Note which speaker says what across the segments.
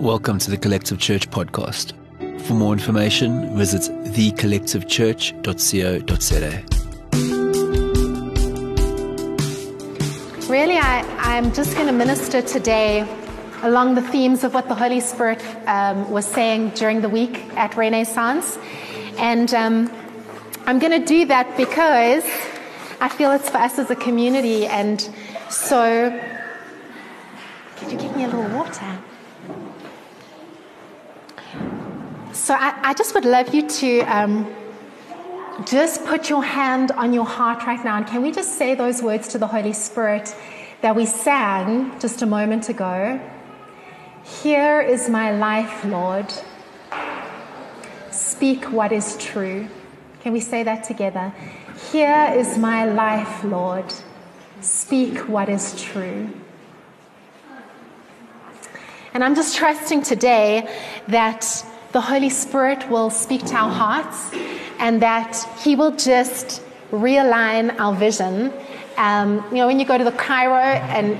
Speaker 1: Welcome to the Collective Church podcast. For more information, visit thecollectivechurch.co.za.
Speaker 2: Really, I, I'm just going to minister today along the themes of what the Holy Spirit um, was saying during the week at Renaissance. And um, I'm going to do that because I feel it's for us as a community. And so, could you give me a little water? So I, I just would love you to um, just put your hand on your heart right now. And can we just say those words to the Holy Spirit that we sang just a moment ago? Here is my life, Lord. Speak what is true. Can we say that together? Here is my life, Lord. Speak what is true. And I'm just trusting today that the Holy Spirit will speak to our hearts and that He will just realign our vision. Um, you know, when you go to the chiro and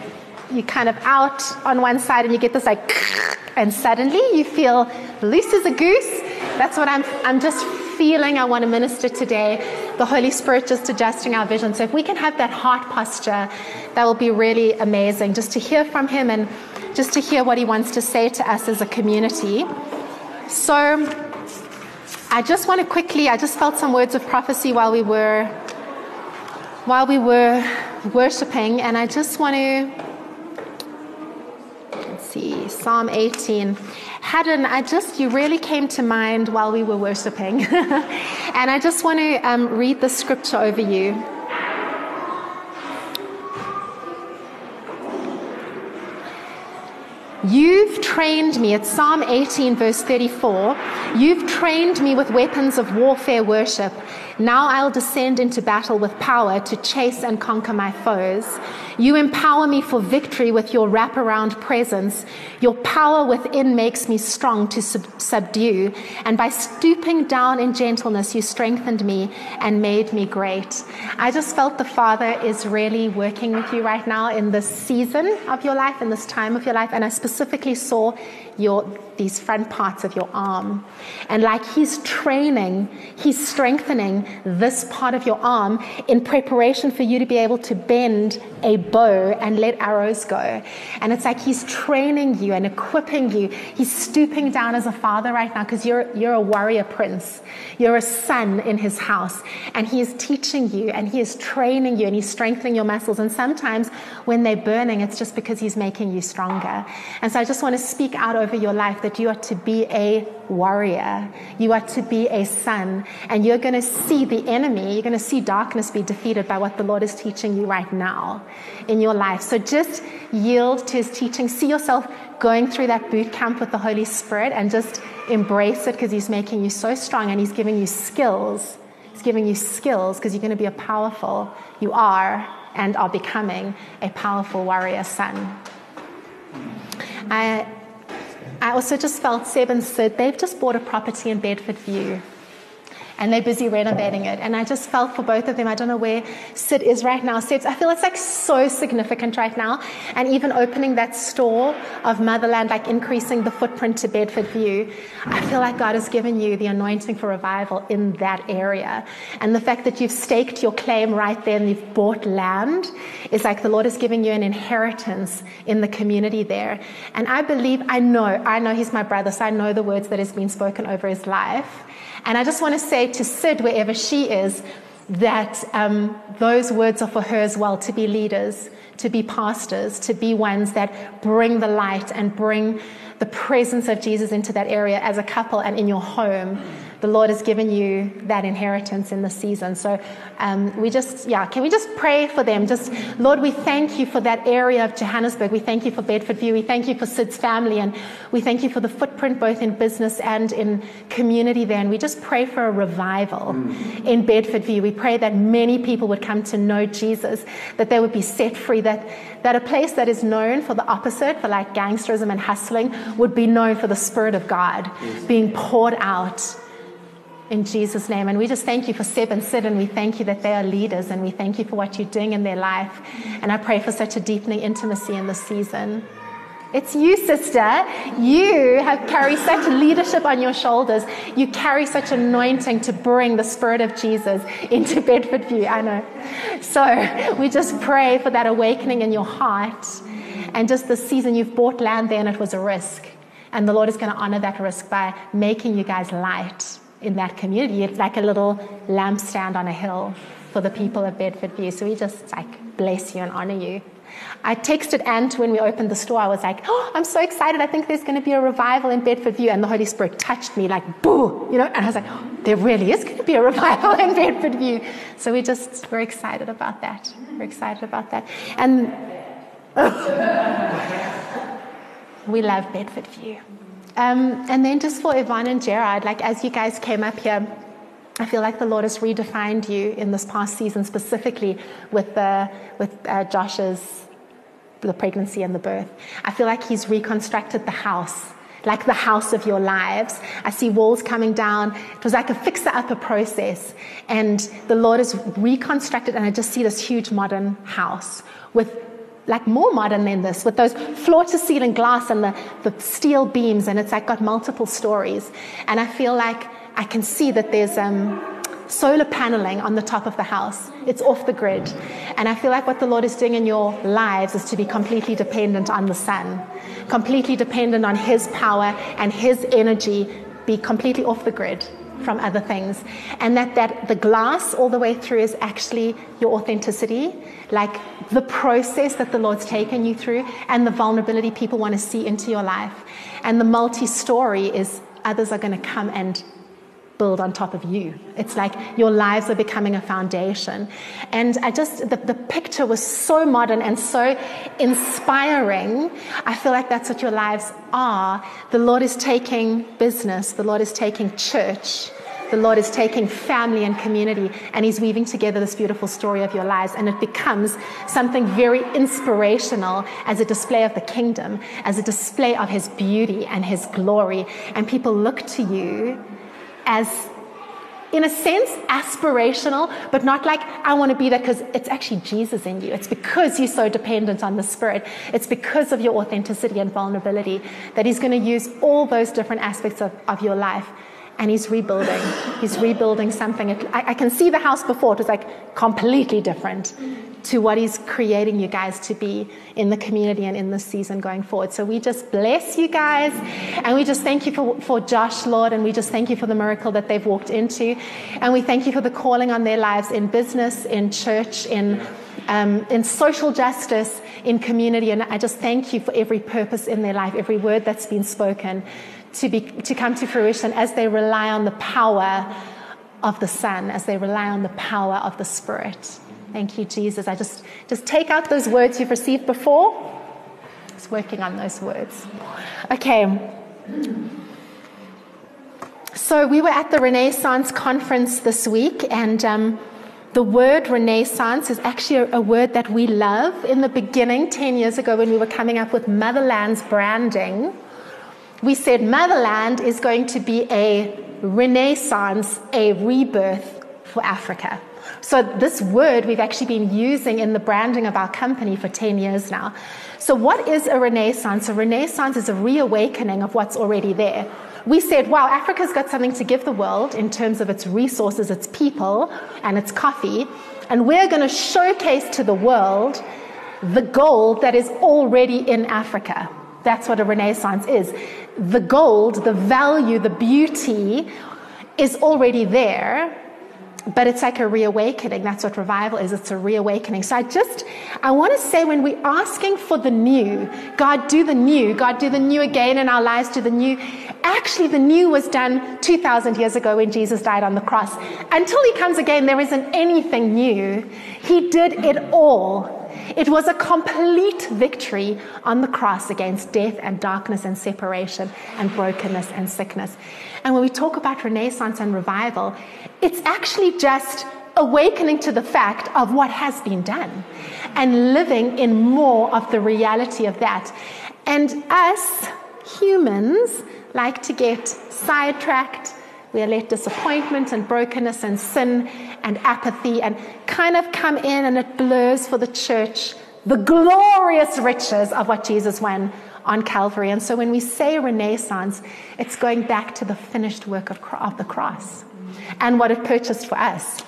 Speaker 2: you're kind of out on one side and you get this like, and suddenly you feel loose as a goose. That's what I'm, I'm just feeling I want to minister today. The Holy Spirit just adjusting our vision. So if we can have that heart posture, that will be really amazing just to hear from Him and just to hear what He wants to say to us as a community. So, I just want to quickly, I just felt some words of prophecy while we were while we were worshiping, and I just want to let's see, Psalm 18. Haddon, I just, you really came to mind while we were worshiping. and I just want to um, read the scripture over you. You've trained me, it's Psalm 18, verse 34. You've trained me with weapons of warfare worship. Now I'll descend into battle with power to chase and conquer my foes. You empower me for victory with your wraparound presence. Your power within makes me strong to sub- subdue. And by stooping down in gentleness, you strengthened me and made me great. I just felt the Father is really working with you right now in this season of your life, in this time of your life. And I specifically saw your these front parts of your arm. And like he's training, he's strengthening this part of your arm in preparation for you to be able to bend a bow and let arrows go. And it's like he's training you and equipping you. He's stooping down as a father right now because you're, you're a warrior prince. You're a son in his house. And he is teaching you and he is training you and he's strengthening your muscles. And sometimes when they're burning, it's just because he's making you stronger. And so I just want to speak out over your life that you are to be a warrior. You are to be a son. And you're going to see the enemy, you're going to see darkness be defeated by what the Lord is teaching you right now in your life. So just yield to his teaching. See yourself going through that boot camp with the Holy Spirit and just embrace it because he's making you so strong and he's giving you skills. He's giving you skills because you're going to be a powerful, you are and are becoming a powerful warrior son. I, I also just felt Seb and Sid, they've just bought a property in Bedfordview and they're busy renovating it. And I just felt for both of them, I don't know where Sid is right now. Sid, I feel it's like so significant right now. And even opening that store of Motherland, like increasing the footprint to Bedfordview, I feel like God has given you the anointing for revival in that area. And the fact that you've staked your claim right there and you've bought land is like the Lord is giving you an inheritance in the community there. And I believe, I know, I know he's my brother, so I know the words that has been spoken over his life. And I just want to say to Sid, wherever she is, that um, those words are for her as well to be leaders, to be pastors, to be ones that bring the light and bring the presence of Jesus into that area as a couple and in your home the Lord has given you that inheritance in the season. So um, we just, yeah, can we just pray for them? Just, Lord, we thank you for that area of Johannesburg. We thank you for Bedfordview. We thank you for Sid's family. And we thank you for the footprint both in business and in community there. And we just pray for a revival in Bedfordview. We pray that many people would come to know Jesus, that they would be set free, that, that a place that is known for the opposite, for like gangsterism and hustling, would be known for the Spirit of God being poured out in Jesus' name. And we just thank you for Seb and Sid, and we thank you that they are leaders, and we thank you for what you're doing in their life. And I pray for such a deepening intimacy in this season. It's you, sister. You have carried such leadership on your shoulders. You carry such anointing to bring the Spirit of Jesus into Bedfordview. I know. So we just pray for that awakening in your heart. And just this season, you've bought land there and it was a risk. And the Lord is going to honor that risk by making you guys light in that community. It's like a little lampstand on a hill for the people of Bedfordview. So we just like bless you and honor you. I texted Ant when we opened the store. I was like, oh, I'm so excited. I think there's going to be a revival in Bedfordview. And the Holy Spirit touched me like, boo, you know, and I was like, oh, there really is going to be a revival in Bedfordview. So we just, we're excited about that. We're excited about that. And we love Bedfordview. Um, and then just for Yvonne and Gerard, like as you guys came up here, I feel like the Lord has redefined you in this past season, specifically with the with uh, Josh's the pregnancy and the birth. I feel like He's reconstructed the house, like the house of your lives. I see walls coming down. It was like a fixer-upper process, and the Lord has reconstructed. And I just see this huge modern house with like more modern than this, with those floor to ceiling glass and the, the steel beams, and it's like got multiple stories. And I feel like I can see that there's um, solar paneling on the top of the house. It's off the grid. And I feel like what the Lord is doing in your lives is to be completely dependent on the sun, completely dependent on His power and His energy, be completely off the grid from other things. And that, that the glass all the way through is actually your authenticity, like the process that the Lord's taken you through and the vulnerability people want to see into your life. And the multi story is others are going to come and build on top of you. It's like your lives are becoming a foundation. And I just, the, the picture was so modern and so inspiring. I feel like that's what your lives are. The Lord is taking business, the Lord is taking church. The Lord is taking family and community and He's weaving together this beautiful story of your lives. And it becomes something very inspirational as a display of the kingdom, as a display of His beauty and His glory. And people look to you as in a sense, aspirational, but not like I want to be there because it's actually Jesus in you. It's because you're so dependent on the Spirit. It's because of your authenticity and vulnerability that He's going to use all those different aspects of, of your life and he's rebuilding. He's rebuilding something. I, I, can see the house before, it was like completely different to what he's creating you guys to be in the community and in this season going forward. So we just bless you guys and we just thank you for, for Josh, Lord, and we just thank you for the miracle that they've walked into. And we thank you for the calling on their lives in business, in church, in um, in social justice, in community. And I just thank you for every purpose in their life, every word that's been spoken to, be, to come to fruition as they rely on the power of the Son, as they rely on the power of the Spirit. Thank you, Jesus. I just, just take out those words you've received before. It's working on those words. Okay. So we were at the Renaissance conference this week, and um, the word Renaissance is actually a, a, word that we love. In the beginning, 10 years ago, when we were coming up with Motherland's branding, we said Motherland is going to be a renaissance, a rebirth for Africa. So, this word we've actually been using in the branding of our company for 10 years now. So, what is a renaissance? A renaissance is a reawakening of what's already there. We said, wow, Africa's got something to give the world in terms of its resources, its people, and its coffee. And we're going to showcase to the world the gold that is already in Africa. That's what a renaissance is. The gold, the value, the beauty is already there, but it's like a reawakening. That's what revival is. It's a reawakening. So I just, I want to say when we're asking for the new, God, do the new, God, do the new again in our lives, do the new. Actually, the new was done 2,000 years ago when Jesus died on the cross. Until he comes again, there isn't anything new. He did it all. It was a complete victory on the cross against death and darkness and separation and brokenness and sickness. And when we talk about Renaissance and revival, it's actually just awakening to the fact of what has been done and living in more of the reality of that. And us humans like to get sidetracked we are let disappointment and brokenness and sin and apathy and kind of come in and it blurs for the church the glorious riches of what Jesus won on Calvary. And so when we say Renaissance, it's going back to the finished work of, of the cross and what it purchased for us.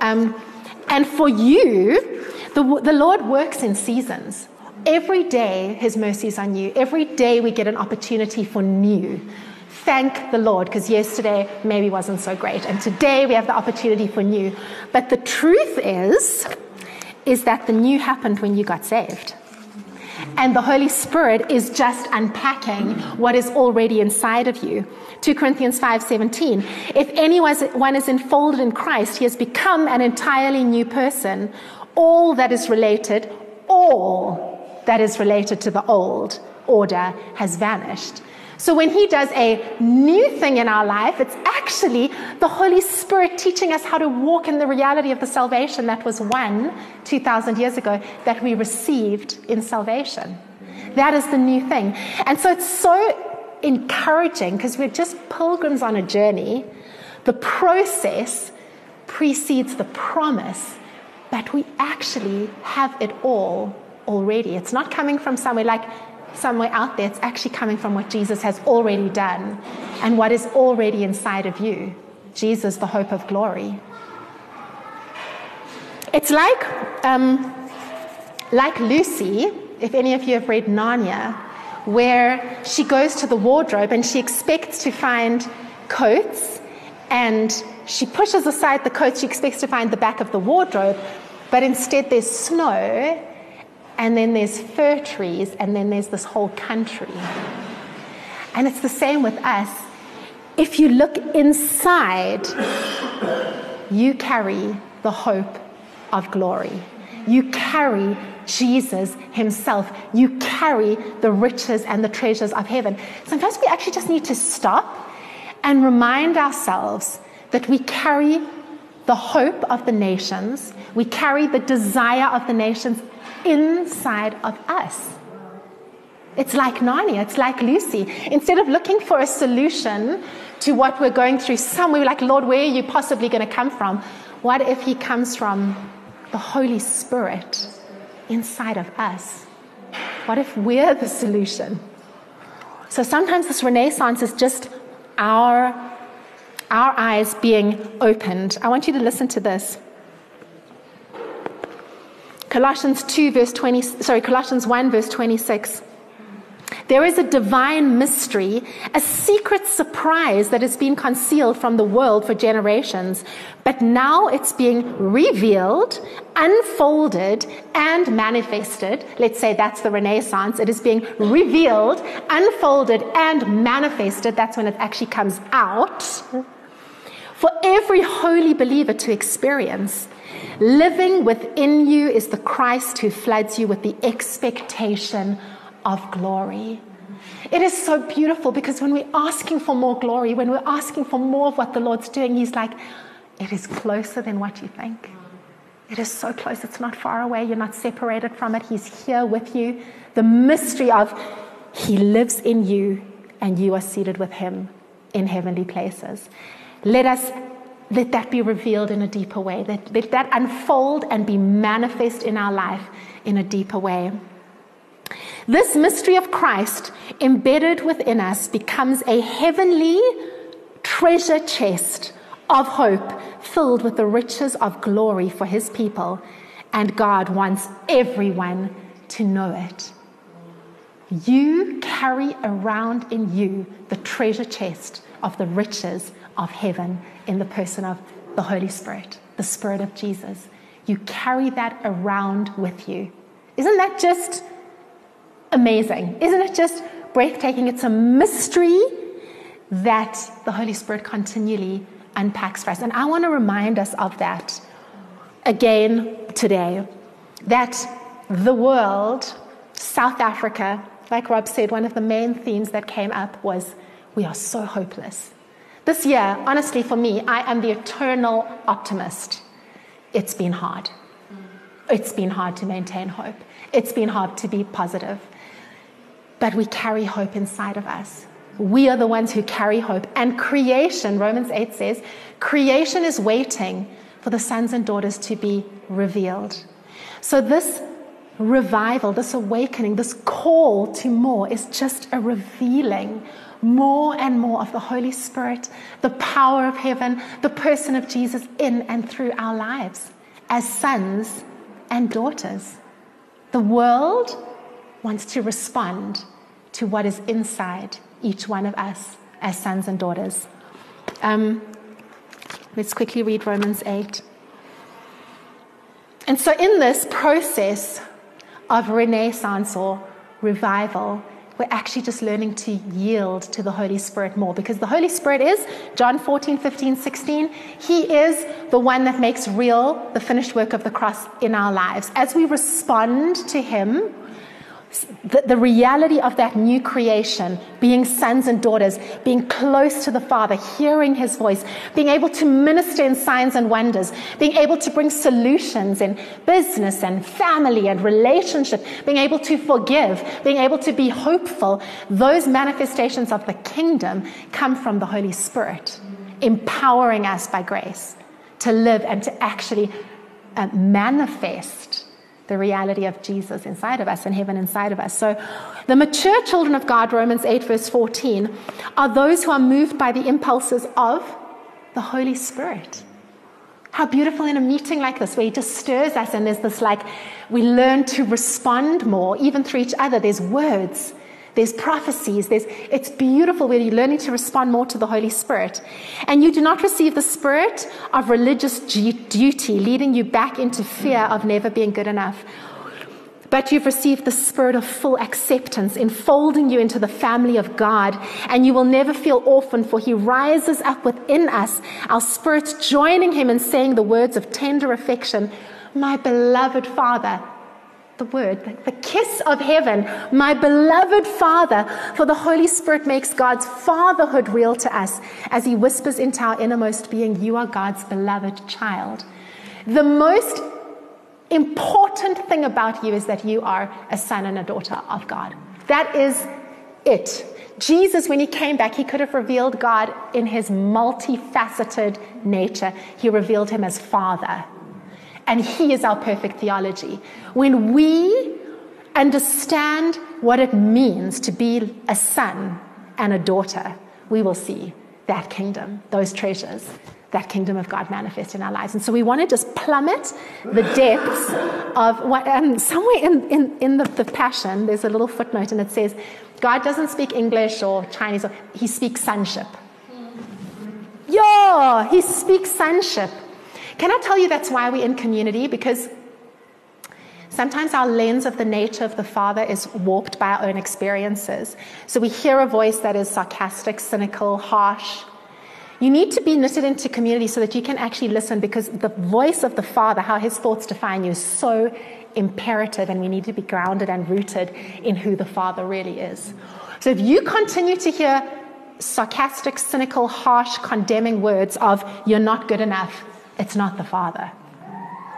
Speaker 2: Um, and for you, the, the Lord works in seasons. Every day, His mercies on you. Every day, we get an opportunity for new. Thank the Lord, because yesterday maybe wasn't so great. And today, we have the opportunity for new. But the truth is, is that the new happened when you got saved. And the Holy Spirit is just unpacking what is already inside of you. 2 Corinthians 5:17. If anyone is enfolded in Christ, he has become an entirely new person. All that is related, all that is related to the old order has vanished. So when he does a new thing in our life, it's actually the Holy Spirit teaching us how to walk in the reality of the salvation that was won 2,000 years ago that we received in salvation. That is the new thing. And so it's so encouraging because we're just pilgrims on a journey. The process precedes the promise, but we actually have it all already. It's not coming from somewhere like somewhere out there. It's actually coming from what Jesus has already done and what is already inside of you. Jesus, the hope of glory. It's like, um, like Lucy, if any of you have read Narnia, where she goes to the wardrobe and she expects to find coats and she pushes aside the coats she expects to find the back of the wardrobe, but instead there's snow and then there's fir trees, and then there's this whole country. And it's the same with us. If you look inside, you carry the hope of glory. You carry Jesus Himself. You carry the riches and the treasures of heaven. Sometimes we actually just need to stop and remind ourselves that we carry the hope of the nations, we carry the desire of the nations inside of us. It's like Narnia, it's like Lucy. Instead of looking for a solution to what we're going through somewhere, we're like, Lord, where are you possibly going to come from? What if He comes from the Holy Spirit inside of us? What if we're the solution? So sometimes this renaissance is just our, our eyes being opened. I want you to listen to this. Colossians 2 verse 20 sorry Colossians 1 verse 26 there is a divine mystery, a secret surprise that has been concealed from the world for generations, but now it's being revealed, unfolded, and manifested. Let's say that's the Renaissance. It is being revealed, unfolded, and manifested. That's when it actually comes out for every holy believer to experience. Living within you is the Christ who floods you with the expectation of glory. It is so beautiful because when we're asking for more glory, when we're asking for more of what the Lord's doing, He's like, it is closer than what you think. It is so close. It's not far away. You're not separated from it. He's here with you. The mystery of He lives in you and you are seated with Him in heavenly places. Let us let that be revealed in a deeper way. Let, let that unfold and be manifest in our life in a deeper way. This mystery of Christ embedded within us becomes a heavenly treasure chest of hope filled with the riches of glory for his people, and God wants everyone to know it. You carry around in you the treasure chest of the riches of heaven in the person of the Holy Spirit, the Spirit of Jesus. You carry that around with you. Isn't that just amazing? Isn't it just breathtaking? It's a mystery that the Holy Spirit continually unpacks for us. And I want to remind us of that again today that the world, South Africa, like Rob said, one of the main themes that came up was we are so hopeless. This year, honestly, for me, I am the eternal optimist. It's been hard. It's been hard to maintain hope. It's been hard to be positive. But we carry hope inside of us. We are the ones who carry hope. And creation, Romans 8 says, creation is waiting for the sons and daughters to be revealed. So, this revival, this awakening, this call to more is just a revealing more and more of the Holy Spirit, the power of heaven, the person of Jesus in and through our lives as sons and daughters. The world wants to respond to what is inside each one of us as sons and daughters. Um, let's quickly read Romans 8. And so, in this process of renaissance or revival, we're actually just learning to yield to the Holy Spirit more because the Holy Spirit is, John 14, 15, 16, He is the one that makes real the finished work of the cross in our lives. As we respond to Him, the, the, reality of that new creation, being sons and daughters, being close to the Father, hearing His voice, being able to minister in signs and wonders, being able to bring solutions in business and family and relationship, being able to forgive, being able to be hopeful, those manifestations of the kingdom come from the Holy Spirit, empowering us by grace to live and to actually uh, manifest the reality of Jesus inside of us and heaven inside of us. So, the mature children of God, Romans 8, verse 14, are those who are moved by the impulses of the Holy Spirit. How beautiful in a meeting like this, where He just stirs us, and there's this like, we learn to respond more, even through each other. There's words there's prophecies. There's, it's beautiful where you're learning to respond more to the Holy Spirit. And you do not receive the spirit of religious duty, leading you back into fear of never being good enough. But you've received the spirit of full acceptance, enfolding you into the family of God, and you will never feel orphaned, for He rises up within us, our spirits joining Him in saying the words of tender affection, My beloved Father the word, the kiss of heaven, my beloved Father, for the Holy Spirit makes God's fatherhood real to us as He whispers into our innermost being, You are God's beloved child. The most important thing about you is that you are a son and a daughter of God. That is it. Jesus, when he came back, he could have revealed God in his multifaceted nature. He revealed him as Father. And He is our perfect theology. When we understand what it means to be a son and a daughter, we will see that kingdom, those treasures, that kingdom of God manifest in our lives. And so we want to just plummet the depths of what, um, somewhere in, in, in the, the Passion, there's a little footnote and it says, God doesn't speak English or Chinese, or, he speaks sonship. Yo, he speaks sonship. Can I tell you that's why we're in community? Because sometimes our lens of the nature of the Father is warped by our own experiences. So we hear a voice that is sarcastic, cynical, harsh. You need to be knitted into community so that you can actually listen because the voice of the Father, how his thoughts define you, is so imperative, and we need to be grounded and rooted in who the Father really is. So if you continue to hear sarcastic, cynical, harsh, condemning words of, you're not good enough, it's not the Father.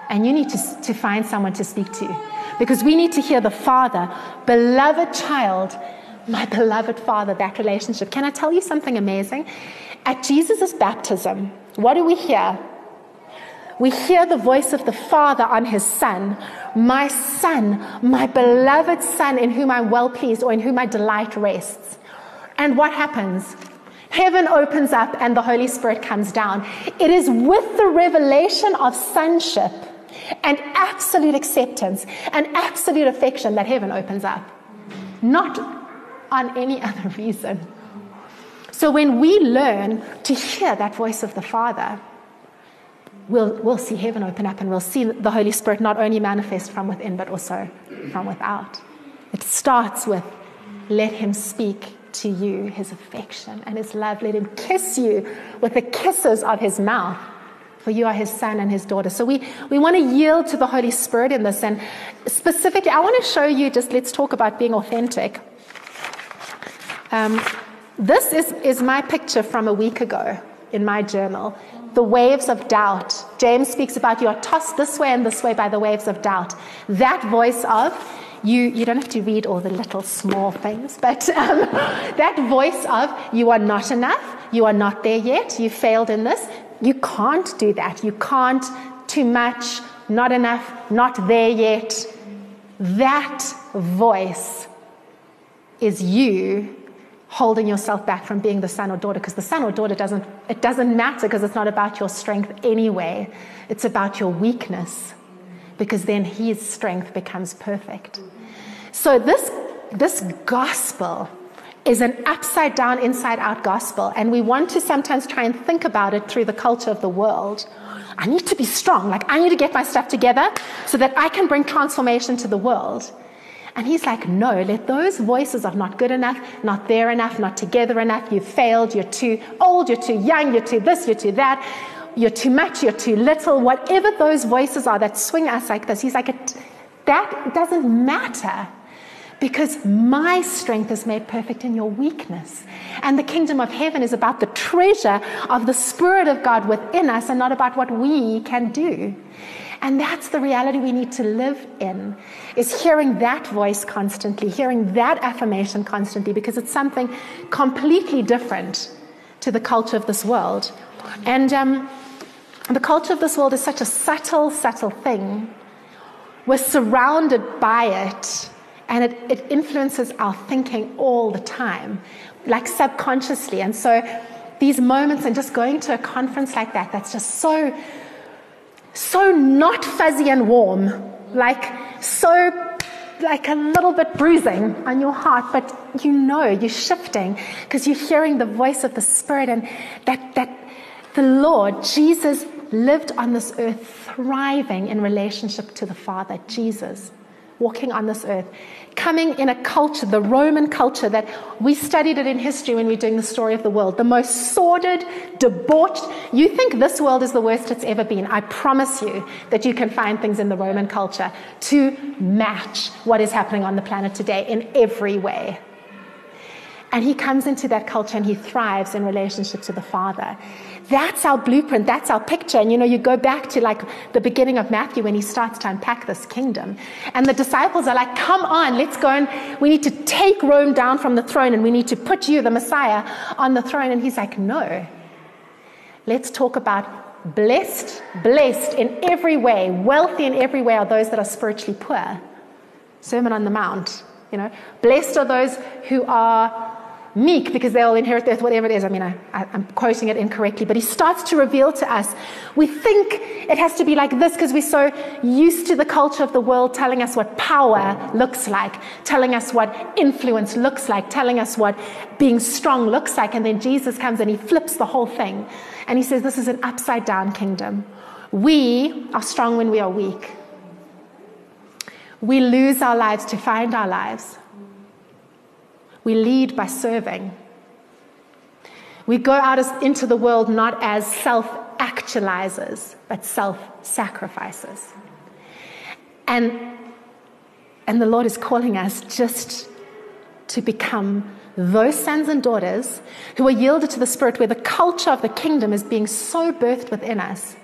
Speaker 2: And you need to, to find someone to speak to because we need to hear the Father, beloved child, my beloved Father, that relationship. Can I tell you something amazing? At Jesus' baptism, what do we hear? We hear the voice of the Father on his Son, my Son, my beloved Son, in whom I'm well pleased or in whom my delight rests. And what happens? Heaven opens up and the Holy Spirit comes down. It is with the revelation of sonship and absolute acceptance and absolute affection that heaven opens up, not on any other reason. So when we learn to hear that voice of the Father, we'll, we'll see heaven open up and we'll see the Holy Spirit not only manifest from within, but also from without. It starts with let Him speak to you his affection and his love. Let him kiss you with the kisses of his mouth, for you are his son and his daughter. So we, we want to yield to the Holy Spirit in this. And specifically, I want to show you just let's talk about being authentic. Um, this is, is my picture from a week ago in my journal. The waves of doubt. James speaks about you are tossed this way and this way by the waves of doubt. That voice of you, you don't have to read all the little small things, but um, that voice of you are not enough, you are not there yet, you failed in this, you can't do that. You can't, too much, not enough, not there yet. that voice is you holding yourself back from being the son or daughter because the son or daughter doesn't it doesn't matter because it's not about your strength anyway. It's about your weakness because then his strength becomes perfect so this this gospel is an upside down inside out gospel and we want to sometimes try and think about it through the culture of the world. I need to be strong. Like i need to get my stuff together so that i can bring transformation to the world. And he's like, No, let those voices of not good enough, not there enough, not together enough, you failed, you're too old, you're too young, you're too this, you're too that, you're too much, you're too little, whatever those voices are that swing us like this, he's like, That doesn't matter. Because my strength is made perfect in your weakness. And the kingdom of heaven is about the treasure of the Spirit of God within us and not about what we can do. And that's the reality we need to live in, is hearing that voice constantly, hearing that affirmation constantly, because it's something completely different to the culture of this world. And um, the culture of this world is such a subtle, subtle thing. We're surrounded by it, and it, it influences our thinking all the time, like subconsciously. And so these moments and just going to a conference like that, that's just so so not fuzzy and warm, like so like a little bit bruising on your heart, but you know you're shifting because you're hearing the voice of the Spirit and that, that the Lord, Jesus, lived on this earth thriving in relationship to the Father, Jesus walking on this earth, coming in a culture, the Roman culture that we studied it in history when we we're doing the story of the world, the most sordid, debauched. You think this world is the worst it's ever been. I promise you that you can find things in the Roman culture to match what is happening on the planet today in every way. And he comes into that culture and he thrives in relationship to the Father. That's our blueprint. That's our picture. And you know, you go back to like the beginning of Matthew when he starts to unpack this kingdom. And the disciples are like, come on, let's go and we need to take Rome down from the throne and we need to put you, the Messiah, on the throne. And he's like, no. Let's talk about blessed, blessed in every way, wealthy in every way are those that are spiritually poor. Sermon on the Mount, you know. Blessed are those who are meek because they'll inherit the earth, whatever it is. I mean, I, am quoting it incorrectly, but he starts to reveal to us. We think it has to be like this because we're so used to the culture of the world telling us what power looks like, telling us what influence looks like, telling us what being strong looks like. And then Jesus comes and he flips the whole thing. And he says, This is an upside down kingdom. We are strong when we are weak. We lose our lives to find our lives. We lead by serving. We go out as, into the world not as self actualizers, but self sacrifices. And, and the Lord is calling us just to become those sons and daughters who are yielded to the Spirit, where the culture of the kingdom is being so birthed within us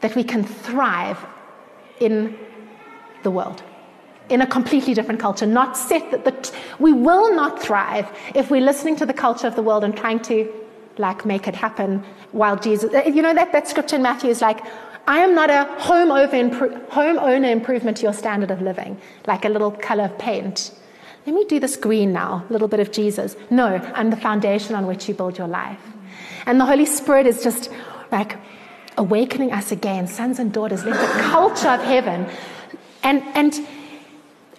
Speaker 2: that we can thrive in the world in a completely different culture, not set that the, we will not thrive if we're listening to the culture of the world and trying to like make it happen while Jesus, you know, that, that scripture in Matthew is like, I am not a home, over impro- home owner improvement to your standard of living, like a little color of paint. Let me do this green now, a little bit of Jesus. No, I'm the foundation on which you build your life. And the Holy Spirit is just like awakening us again, sons and daughters, let the culture of heaven. And, and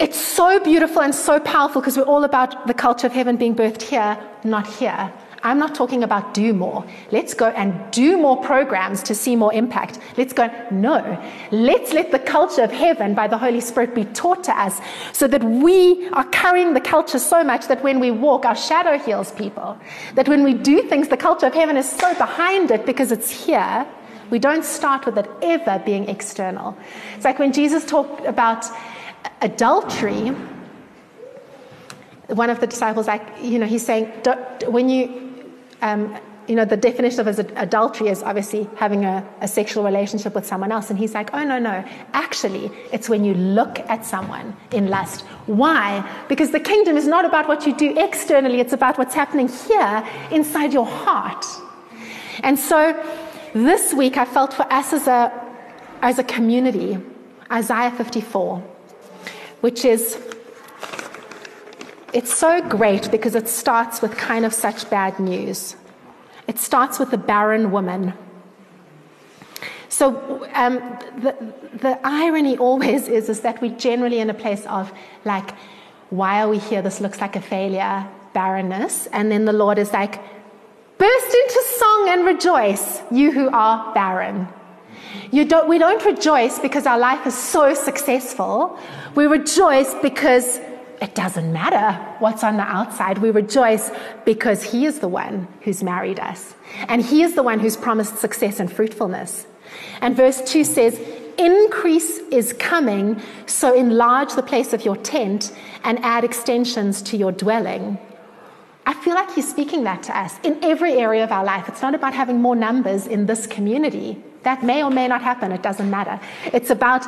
Speaker 2: it's so beautiful and so powerful because we're all about the culture of heaven being birthed here, not here. I'm not talking about do more. Let's go and do more programs to see more impact. Let's go, no. Let's let the culture of heaven by the Holy Spirit be taught to us so that we are carrying the culture so much that when we walk, our shadow heals people. That when we do things, the culture of heaven is so behind it because it's here. We don't start with it ever being external. It's like when Jesus talked about adultery, one of the disciples, like, you know, he's saying, when you, um, you know, the definition of adultery is obviously having a, a, sexual relationship with someone else. And he's like, oh, no, no. Actually, it's when you look at someone in lust. Why? Because the kingdom is not about what you do externally, it's about what's happening here inside your heart. And so this week, I felt for us as a, as a community, Isaiah 54 which is it's so great because it starts with kind of such bad news. It starts with a barren woman. So um, the, the irony always is, is that we're generally in a place of like, why are we here? This looks like a failure, barrenness. And then the Lord is like, burst into song and rejoice, you who are barren. Don't, we don't rejoice because our life is so successful. We rejoice because it doesn't matter what's on the outside. We rejoice because He is the one who's married us. And He is the one who's promised success and fruitfulness. And verse 2 says, Increase is coming, so enlarge the place of your tent and add extensions to your dwelling. I feel like he's speaking that to us in every area of our life. It's not about having more numbers in this community. That may or may not happen, it doesn't matter. It's about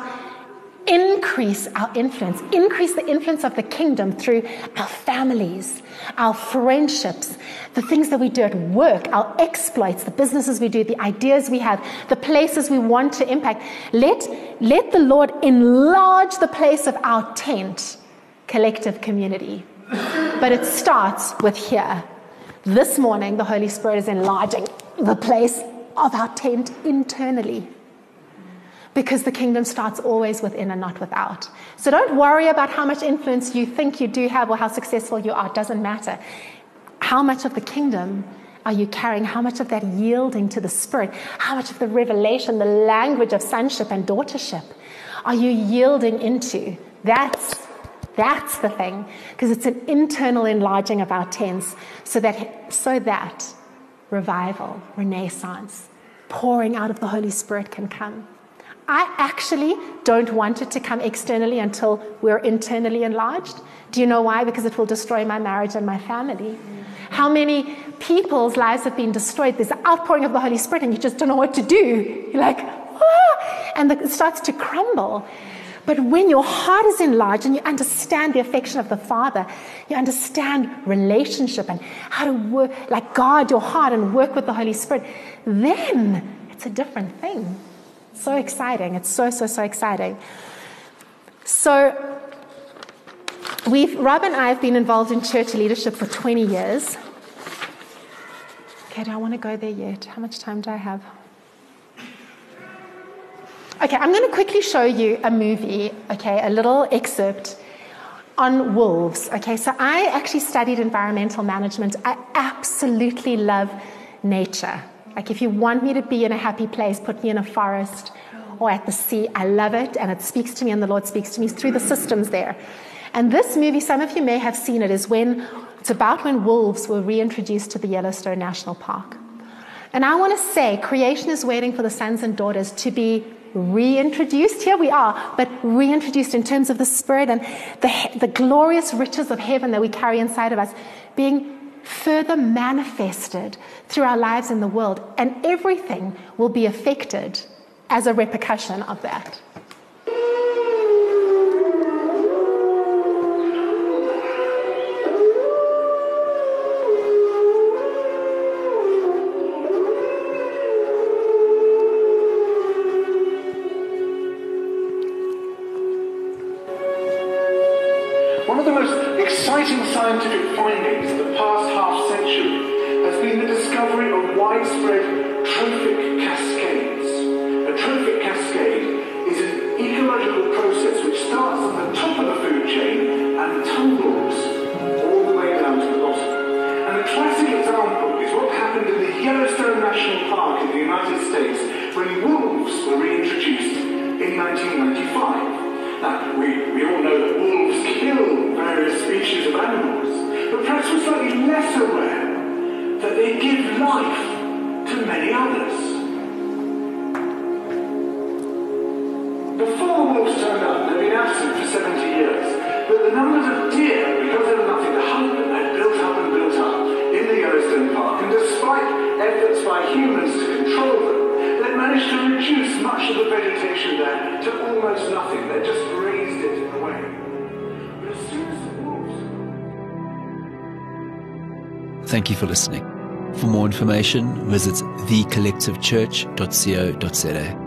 Speaker 2: increase our influence, increase the influence of the kingdom through our families, our friendships, the things that we do at work, our exploits, the businesses we do, the ideas we have, the places we want to impact. Let, let the Lord enlarge the place of our tent, collective community. But it starts with here. This morning, the Holy Spirit is enlarging the place of our tent internally because the kingdom starts always within and not without. So don't worry about how much influence you think you do have or how successful you are. It doesn't matter. How much of the kingdom are you carrying? How much of that yielding to the Spirit? How much of the revelation, the language of sonship and daughtership are you yielding into? That's that's the thing, because it's an internal enlarging of our tents so that so that revival, renaissance, pouring out of the Holy Spirit can come. I actually don't want it to come externally until we're internally enlarged. Do you know why? Because it will destroy my marriage and my family. How many people's lives have been destroyed? There's an outpouring of the Holy Spirit, and you just don't know what to do. You're like, ah! and it starts to crumble. But when your heart is enlarged and you understand the affection of the Father, you understand relationship and how to work, like guard your heart and work with the Holy Spirit, then it's a different thing. So exciting. It's so, so, so exciting. So, we've, Rob and I have been involved in church leadership for 20 years. Okay, do I want to go there yet? How much time do I have? Okay, I'm going to quickly show you a movie, okay, a little excerpt on wolves. Okay, so I actually studied environmental management. I absolutely love nature. Like, if you want me to be in a happy place, put me in a forest or at the sea. I love it, and it speaks to me, and the Lord speaks to me through the systems there. And this movie, some of you may have seen it, is when it's about when wolves were reintroduced to the Yellowstone National Park. And I want to say, creation is waiting for the sons and daughters to be reintroduced. Here we are, but reintroduced in terms of the Spirit and the, the glorious riches of heaven that we carry inside of us being further manifested through our lives in the world, and everything will be affected as a repercussion of that.
Speaker 3: aware that they give life to many others. The up, they've been absent for 70 years, but the numbers of deer, because there was nothing to hunt them, had built up and built up in the Yellowstone Park, and despite efforts by humans to control them, they managed to reduce much of the vegetation there to almost nothing. They're just
Speaker 1: Thank you for listening. For more information, visit thecollectivechurch.co.za.